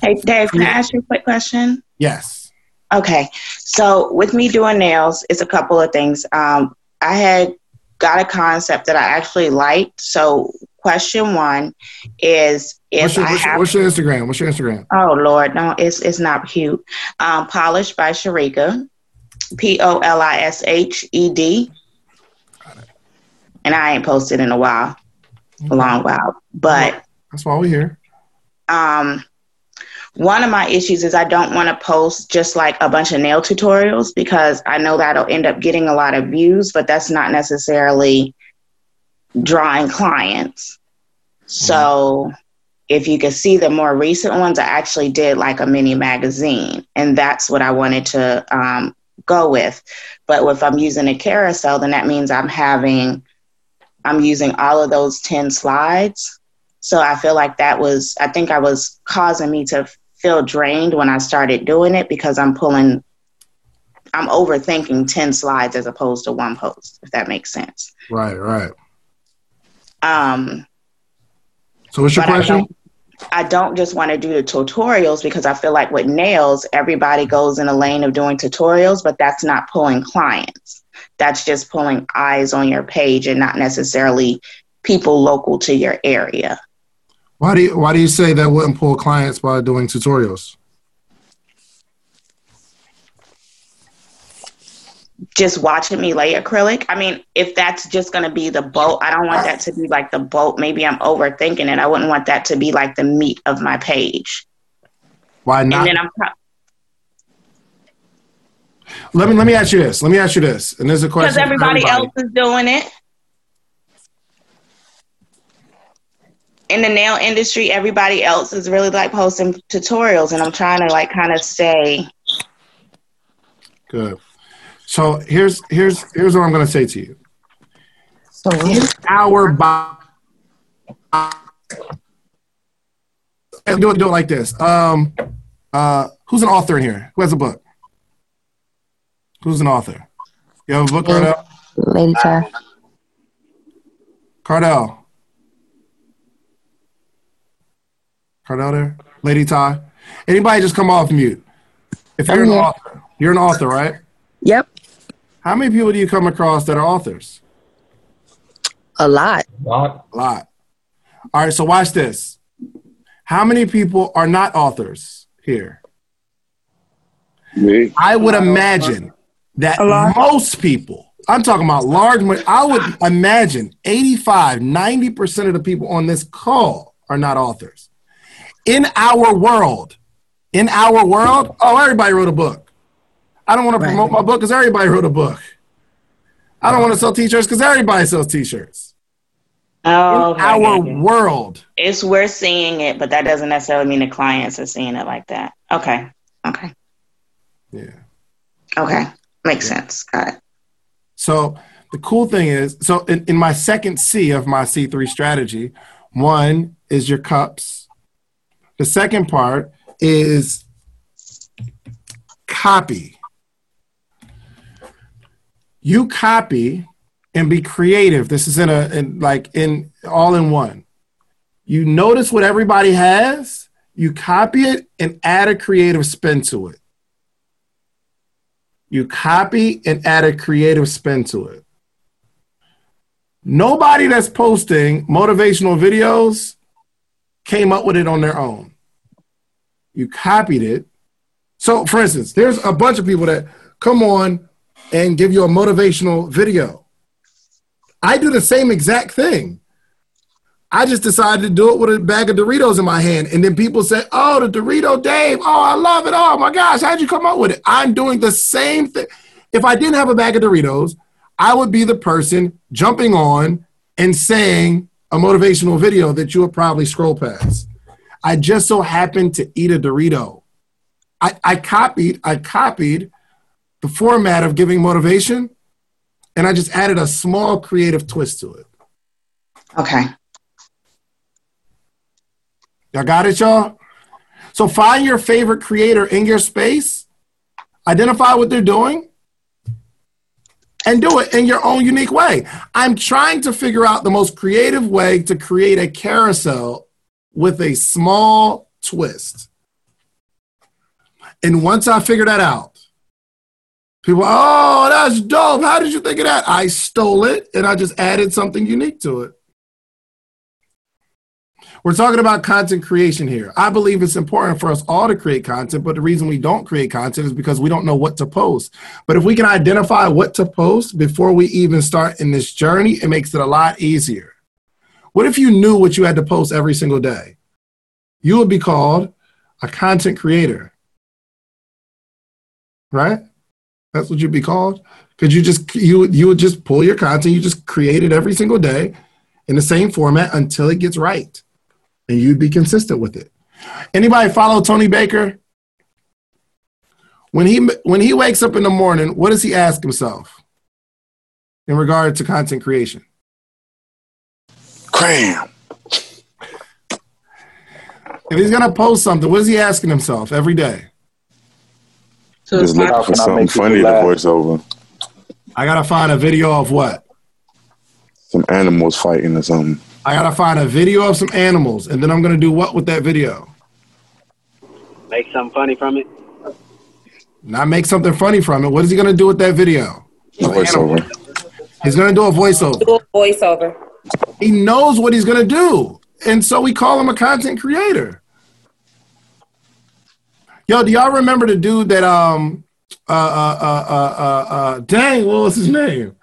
Hey, Dave, can I ask you a quick question? Yes. Okay. So, with me doing nails, it's a couple of things. Um, I had got a concept that I actually liked. So, question one is if What's your, I what's, have. what's your Instagram? What's your Instagram? Oh Lord, no, it's it's not cute. Um, polished by Sharika, P O L I S H E D, and I ain't posted in a while, a long while. But That's why we're here. um, one of my issues is I don't want to post just like a bunch of nail tutorials because I know that'll end up getting a lot of views, but that's not necessarily drawing clients. So if you can see the more recent ones, I actually did like a mini magazine, and that's what I wanted to um, go with. But if I'm using a carousel, then that means I'm having, I'm using all of those 10 slides. So I feel like that was, I think I was causing me to feel drained when I started doing it because I'm pulling, I'm overthinking 10 slides as opposed to one post, if that makes sense. Right, right. Um, So what's your But I question? don't- I don't just want to do the tutorials because I feel like with nails, everybody goes in a lane of doing tutorials, but that's not pulling clients. That's just pulling eyes on your page and not necessarily people local to your area. Why do you why do you say that wouldn't pull clients by doing tutorials? Just watching me lay acrylic. I mean, if that's just going to be the boat, I don't want that to be like the boat. Maybe I'm overthinking it. I wouldn't want that to be like the meat of my page. Why And not? then I'm let me let me ask you this. Let me ask you this. And there's a question. because for everybody, else is doing it. In the nail industry, everybody else is really like posting tutorials, and I'm trying to like kind of stay. Good. So here's here's here's what I'm going to say to you. So in our bo- And do it do it like this. Um, uh, who's an author in here? Who has a book? Who's an author? You have a book, Cardell? Lady Ty. Cardell. Cardell there? Lady Ty? Anybody just come off mute. If you're I'm an here. author, you're an author, right? Yep. How many people do you come across that are authors? A lot. A lot. A lot. All right, so watch this. How many people are not authors here? Me. I would imagine that most people, I'm talking about large, ma- I would imagine 85, 90% of the people on this call are not authors. In our world, in our world, oh, everybody wrote a book. I don't want to promote my book because everybody wrote a book. I don't want to sell t-shirts because everybody sells t-shirts. Oh, in our world. It's we're seeing it, but that doesn't necessarily mean the clients are seeing it like that. Okay. Okay. Yeah. Okay. Makes sense. Got it. So the cool thing is, so in, in my second C of my C3 strategy, one is your cups. The second part is copy. You copy and be creative. This is in a in like in all in one. You notice what everybody has, you copy it and add a creative spin to it. You copy and add a creative spin to it. Nobody that's posting motivational videos came up with it on their own. You copied it. So, for instance, there's a bunch of people that come on and give you a motivational video. I do the same exact thing. I just decided to do it with a bag of Doritos in my hand. And then people say, Oh, the Dorito Dave. Oh, I love it. Oh my gosh, how'd you come up with it? I'm doing the same thing. If I didn't have a bag of Doritos, I would be the person jumping on and saying a motivational video that you would probably scroll past. I just so happened to eat a Dorito. I, I copied, I copied the format of giving motivation, and I just added a small creative twist to it. Okay. Y'all got it, y'all? So find your favorite creator in your space, identify what they're doing, and do it in your own unique way. I'm trying to figure out the most creative way to create a carousel with a small twist. And once I figure that out, people, oh, that's dope. How did you think of that? I stole it and I just added something unique to it. We're talking about content creation here. I believe it's important for us all to create content, but the reason we don't create content is because we don't know what to post. But if we can identify what to post before we even start in this journey, it makes it a lot easier. What if you knew what you had to post every single day? You would be called a content creator. Right? That's what you'd be called. Because you just you you would just pull your content, you just create it every single day in the same format until it gets right and you'd be consistent with it. Anybody follow Tony Baker? When he when he wakes up in the morning, what does he ask himself in regard to content creation? Cram. If he's gonna post something, what is he asking himself every day? So Just looking for something funny to voice over. I gotta find a video of what? Some animals fighting or something. I gotta find a video of some animals, and then I'm gonna do what with that video? Make something funny from it. Not make something funny from it. What is he gonna do with that video? Voiceover. He's gonna do a voiceover. Do a voiceover. He knows what he's gonna do, and so we call him a content creator. Yo, do y'all remember the dude that um uh uh uh uh uh, uh dang what was his name?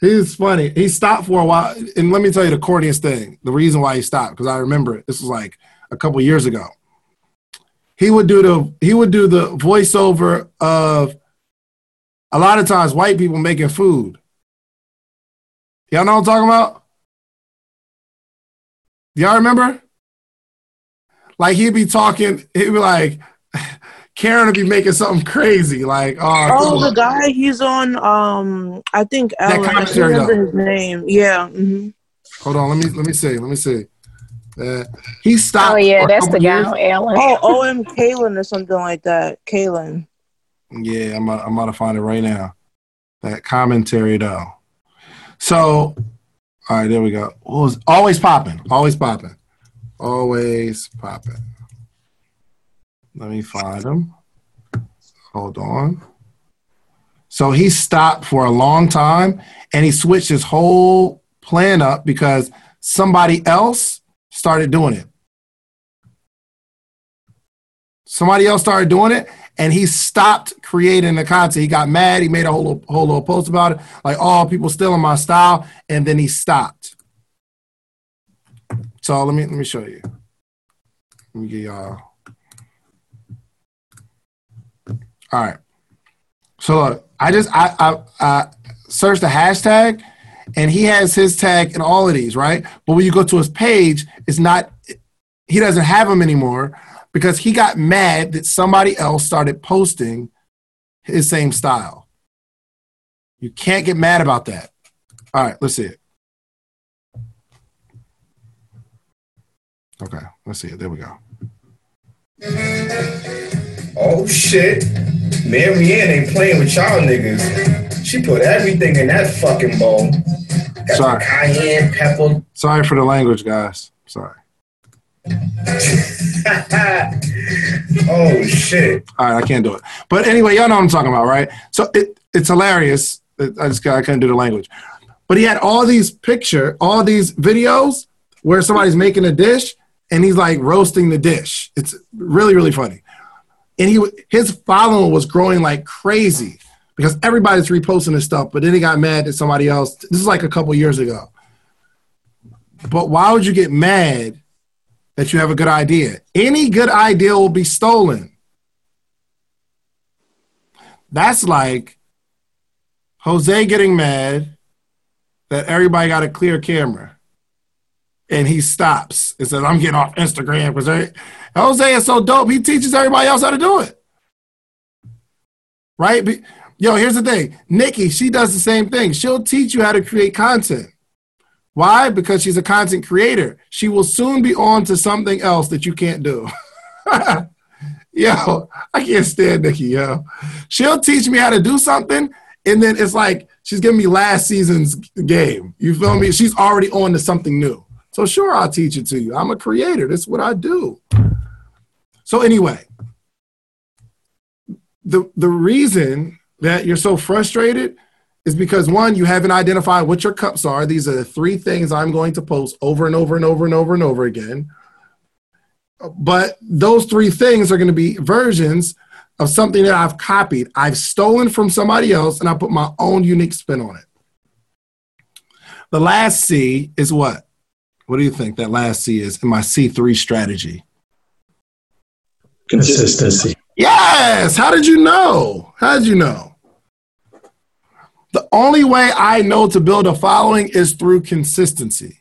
He's funny. He stopped for a while, and let me tell you the corniest thing. The reason why he stopped because I remember it. This was like a couple years ago. He would do the he would do the voiceover of a lot of times white people making food. Y'all know what I'm talking about? Y'all remember? Like he'd be talking, he'd be like, Karen would be making something crazy, like oh, oh the guy he's on. Um, I think Ellen. I can't remember his name. Yeah. Mm-hmm. Hold on, let me let me see, let me see. Uh, he stopped. Oh yeah, that's the guy on Ellen. Oh, O M Kalen or something like that. Kalen. Yeah, I'm I'm about to find it right now. That commentary though. So, all right, there we go. What was always popping, always popping, always popping. Let me find him. Hold on. So he stopped for a long time and he switched his whole plan up because somebody else started doing it. Somebody else started doing it and he stopped creating the content. He got mad. He made a whole, whole little post about it, like, oh, people stealing my style. And then he stopped. So let me let me show you. Let me get y'all. All right. So look, I just I, I I searched the hashtag, and he has his tag in all of these, right? But when you go to his page, it's not. He doesn't have them anymore because he got mad that somebody else started posting his same style. You can't get mad about that. All right, let's see it. Okay, let's see it. There we go. Oh shit. Marianne ain't playing with y'all niggas. She put everything in that fucking bowl. Got Sorry. cayenne pepper. Sorry for the language, guys. Sorry. oh shit. All right, I can't do it. But anyway, y'all know what I'm talking about, right? So it, it's hilarious. I just I couldn't do the language. But he had all these picture, all these videos where somebody's making a dish and he's like roasting the dish. It's really really funny. And he his following was growing like crazy because everybody's reposting his stuff, but then he got mad at somebody else. This is like a couple years ago. But why would you get mad that you have a good idea? Any good idea will be stolen. That's like Jose getting mad that everybody got a clear camera. And he stops and says, I'm getting off Instagram because Jose is so dope. He teaches everybody else how to do it. Right? Yo, here's the thing. Nikki, she does the same thing. She'll teach you how to create content. Why? Because she's a content creator. She will soon be on to something else that you can't do. yo, I can't stand Nikki, yo. She'll teach me how to do something, and then it's like she's giving me last season's game. You feel me? She's already on to something new. So sure, I'll teach it to you. I'm a creator. That's what I do. So anyway, the the reason that you're so frustrated is because one, you haven't identified what your cups are. These are the three things I'm going to post over and over and over and over and over again. But those three things are going to be versions of something that I've copied. I've stolen from somebody else and I put my own unique spin on it. The last C is what? What do you think that last C is in my C3 strategy? Consistency. Yes. How did you know? How did you know? The only way I know to build a following is through consistency.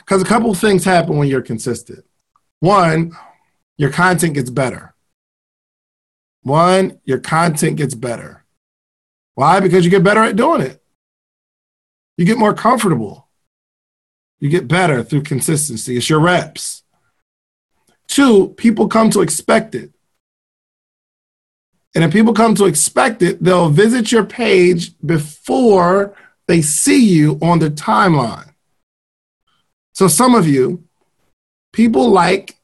Because a couple things happen when you're consistent. One, your content gets better. One, your content gets better. Why? Because you get better at doing it. You get more comfortable. You get better through consistency. It's your reps. Two, people come to expect it. And if people come to expect it, they'll visit your page before they see you on the timeline. So some of you, people like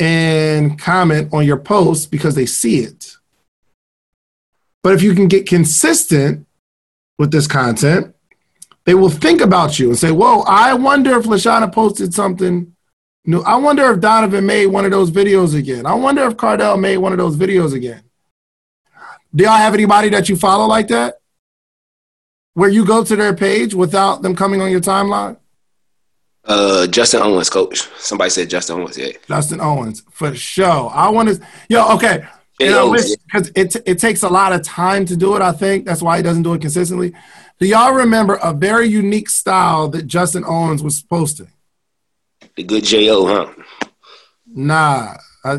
and comment on your posts because they see it. But if you can get consistent with this content, they will think about you and say, Whoa, I wonder if Lashana posted something new. I wonder if Donovan made one of those videos again. I wonder if Cardell made one of those videos again. Do y'all have anybody that you follow like that? Where you go to their page without them coming on your timeline? Uh, Justin Owens, coach. Somebody said Justin Owens. Yeah, Justin Owens for sure. I want to, yo, okay. because it it takes a lot of time to do it. I think that's why he doesn't do it consistently. Do y'all remember a very unique style that Justin Owens was posting? The good Jo, huh? Nah, I,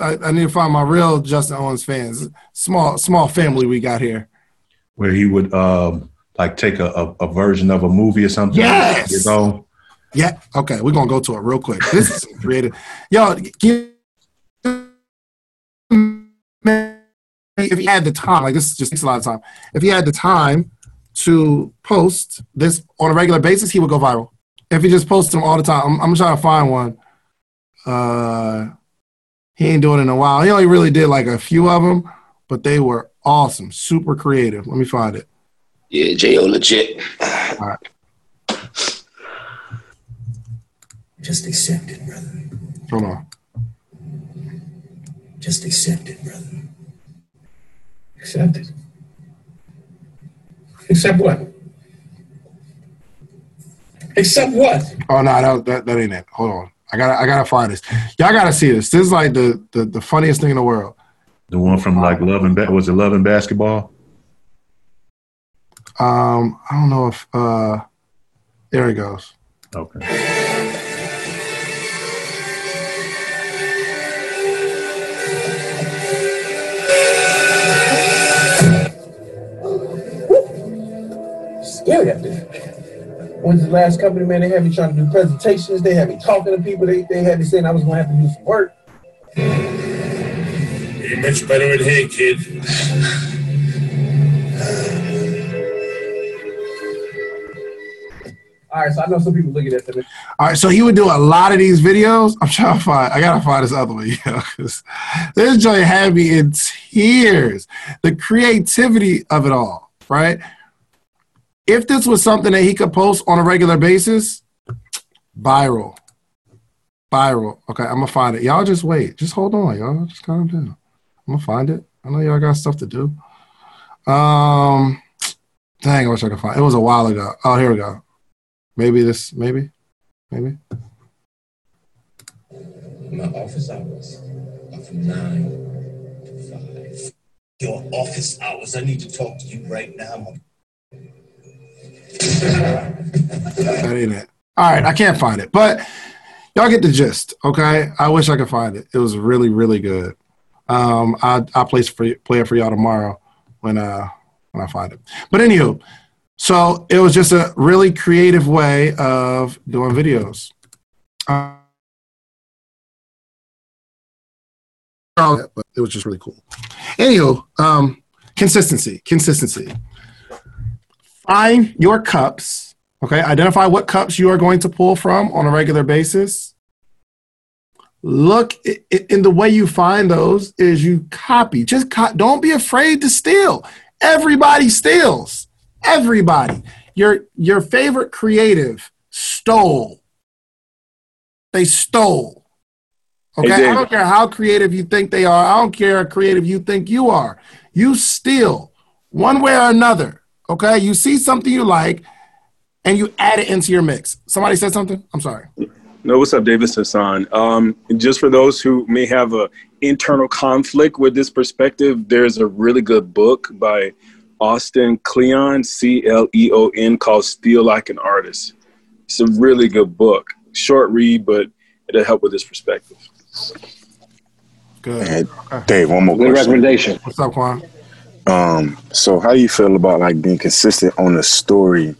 I, I need to find my real Justin Owens fans. Small small family we got here. Where he would um like take a, a, a version of a movie or something. Yes. You know? Yeah. Okay, we're gonna go to it real quick. This is creative. Yo, if you had the time, like this just takes a lot of time. If he had the time to post this on a regular basis, he would go viral. If he just posts them all the time, I'm, I'm trying to find one. Uh, he ain't doing it in a while. He only really did like a few of them, but they were awesome, super creative. Let me find it. Yeah, Jo legit. All right. Just accept it, brother. Hold on. Just accept it, brother. Accept it. Accept what? Except what? Oh no, that, that that ain't it. Hold on. I gotta I gotta find this. Y'all gotta see this. This is like the the, the funniest thing in the world. The one from like Love and ba- was it Love and Basketball? Um, I don't know if uh there he goes. Okay. Scary out there. When's the last company, man? They had me trying to do presentations. They had me talking to people. They, they had me saying I was going to have to do some work. You're much better in here, kid. All right, so I know some people looking at them. All right, so he would do a lot of these videos. I'm trying to find. I gotta find this other one, you know, because this joint had me in tears. The creativity of it all, right? If this was something that he could post on a regular basis, viral, viral. Okay, I'm gonna find it. Y'all just wait. Just hold on, y'all. Just calm down. I'm gonna find it. I know y'all got stuff to do. Um, dang, I wish I could find. It It was a while ago. Oh, here we go. Maybe this. Maybe. Maybe. My office hours are from nine to five. Your office hours. I need to talk to you right now. That ain't it. All right, I can't find it, but y'all get the gist. Okay, I wish I could find it. It was really, really good. Um, I I play for play it for y'all tomorrow when uh when I find it. But anywho, so it was just a really creative way of doing videos. Uh, but it was just really cool. Anywho, um, consistency, consistency. Find your cups. Okay, identify what cups you are going to pull from on a regular basis. Look, in the way you find those is you copy. Just co- don't be afraid to steal. Everybody steals. Everybody. Your your favorite creative stole. They stole. Okay, Hey, I don't care how creative you think they are. I don't care how creative you think you are. You steal one way or another. Okay, you see something you like, and you add it into your mix. Somebody said something. I'm sorry. No, what's up, David Hassan? Um, just for those who may have a internal conflict with this perspective, there's a really good book by Austin Cleon, C L E O N, called "Steal Like an Artist." It's a really good book. Short read, but it'll help with this perspective. Good. Dave, one more Good question. recommendation. What's up, Quan? Um, so how do you feel about like being consistent on the story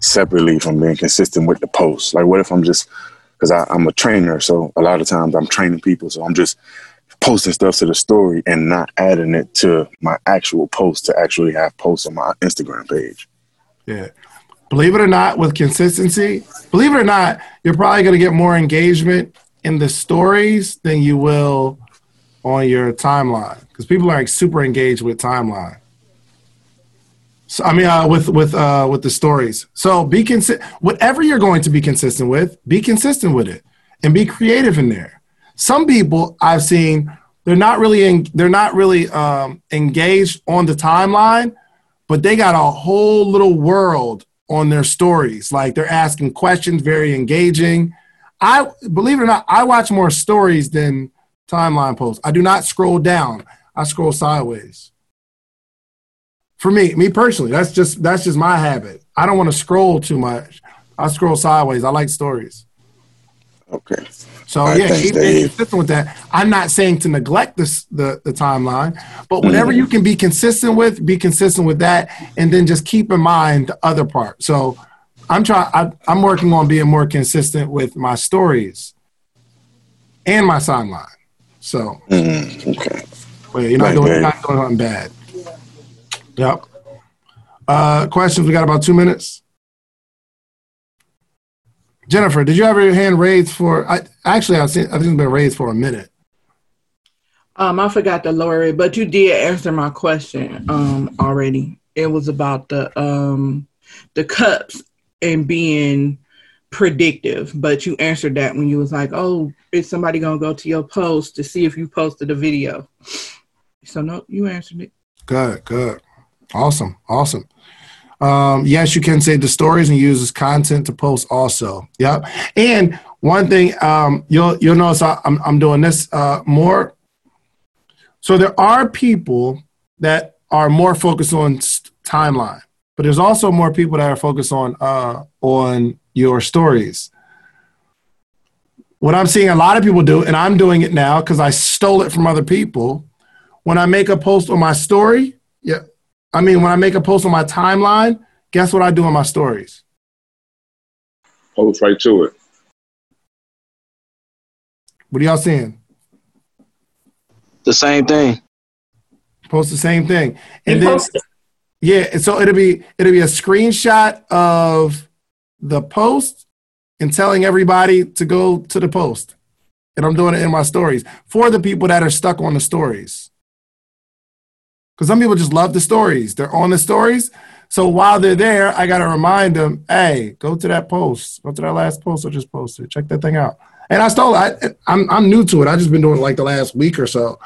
separately from being consistent with the post? Like, what if I'm just because I'm a trainer, so a lot of times I'm training people, so I'm just posting stuff to the story and not adding it to my actual post to actually have posts on my Instagram page. Yeah. Believe it or not, with consistency, believe it or not, you're probably going to get more engagement in the stories than you will on your timeline because people are like super engaged with timeline. So I mean, uh, with with uh, with the stories. So be consistent. Whatever you're going to be consistent with, be consistent with it, and be creative in there. Some people I've seen they're not really in, they're not really um, engaged on the timeline, but they got a whole little world on their stories. Like they're asking questions, very engaging. I believe it or not, I watch more stories than timeline posts. I do not scroll down. I scroll sideways. For me, me personally, that's just that's just my habit. I don't want to scroll too much. I scroll sideways. I like stories. Okay. So right, yeah, keep being consistent with that. I'm not saying to neglect this the, the timeline, but whatever Mhm. you can be consistent with, be consistent with that, and then just keep in mind the other part. So I'm trying. I'm working on being more consistent with my stories and my timeline. So Mm, okay. Well, you're not Right, doing, right. you're not doing nothing bad. Yep. Uh, questions? We got about two minutes. Jennifer, did you have your hand raised for? I actually, I've seen. I think it's been raised for a minute. Um, I forgot to lower it, but you did answer my question um already. It was about the um the cups and being predictive, but you answered that when you was like, "Oh, is somebody gonna go to your post to see if you posted a video?" So no, you answered it. Good, good, awesome, awesome. Um, yes, you can save the stories and use this content to post also. Yep. And one thing um, you'll you'll notice I, I'm I'm doing this uh, more. So there are people that are more focused on s- timeline, but there's also more people that are focused on uh, on your stories. What I'm seeing a lot of people do, and I'm doing it now because I stole it from other people. When I make a post on my story, yeah, I mean when I make a post on my timeline, guess what I do on my stories? Post right to it. What are y'all seeing? The same thing. Post the same thing, and then yeah, and so it'll be it'll be a screenshot of the post and telling everybody to go to the post, and I'm doing it in my stories for the people that are stuck on the stories. Because some people just love the stories; they're on the stories. So while they're there, I got to remind them, "Hey, go to that post. Go to that last post I just posted. Check that thing out." And I stole it. I, I'm I'm new to it. I just been doing it like the last week or so.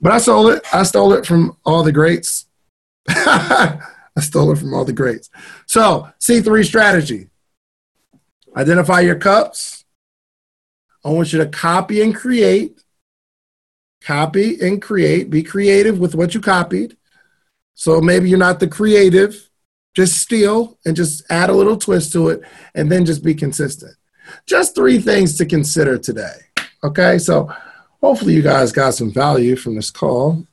But I stole it. I stole it from all the greats. I stole it from all the greats. So, C3 strategy identify your cups. I want you to copy and create. Copy and create. Be creative with what you copied. So maybe you're not the creative, just steal and just add a little twist to it and then just be consistent. Just three things to consider today. Okay, so hopefully you guys got some value from this call.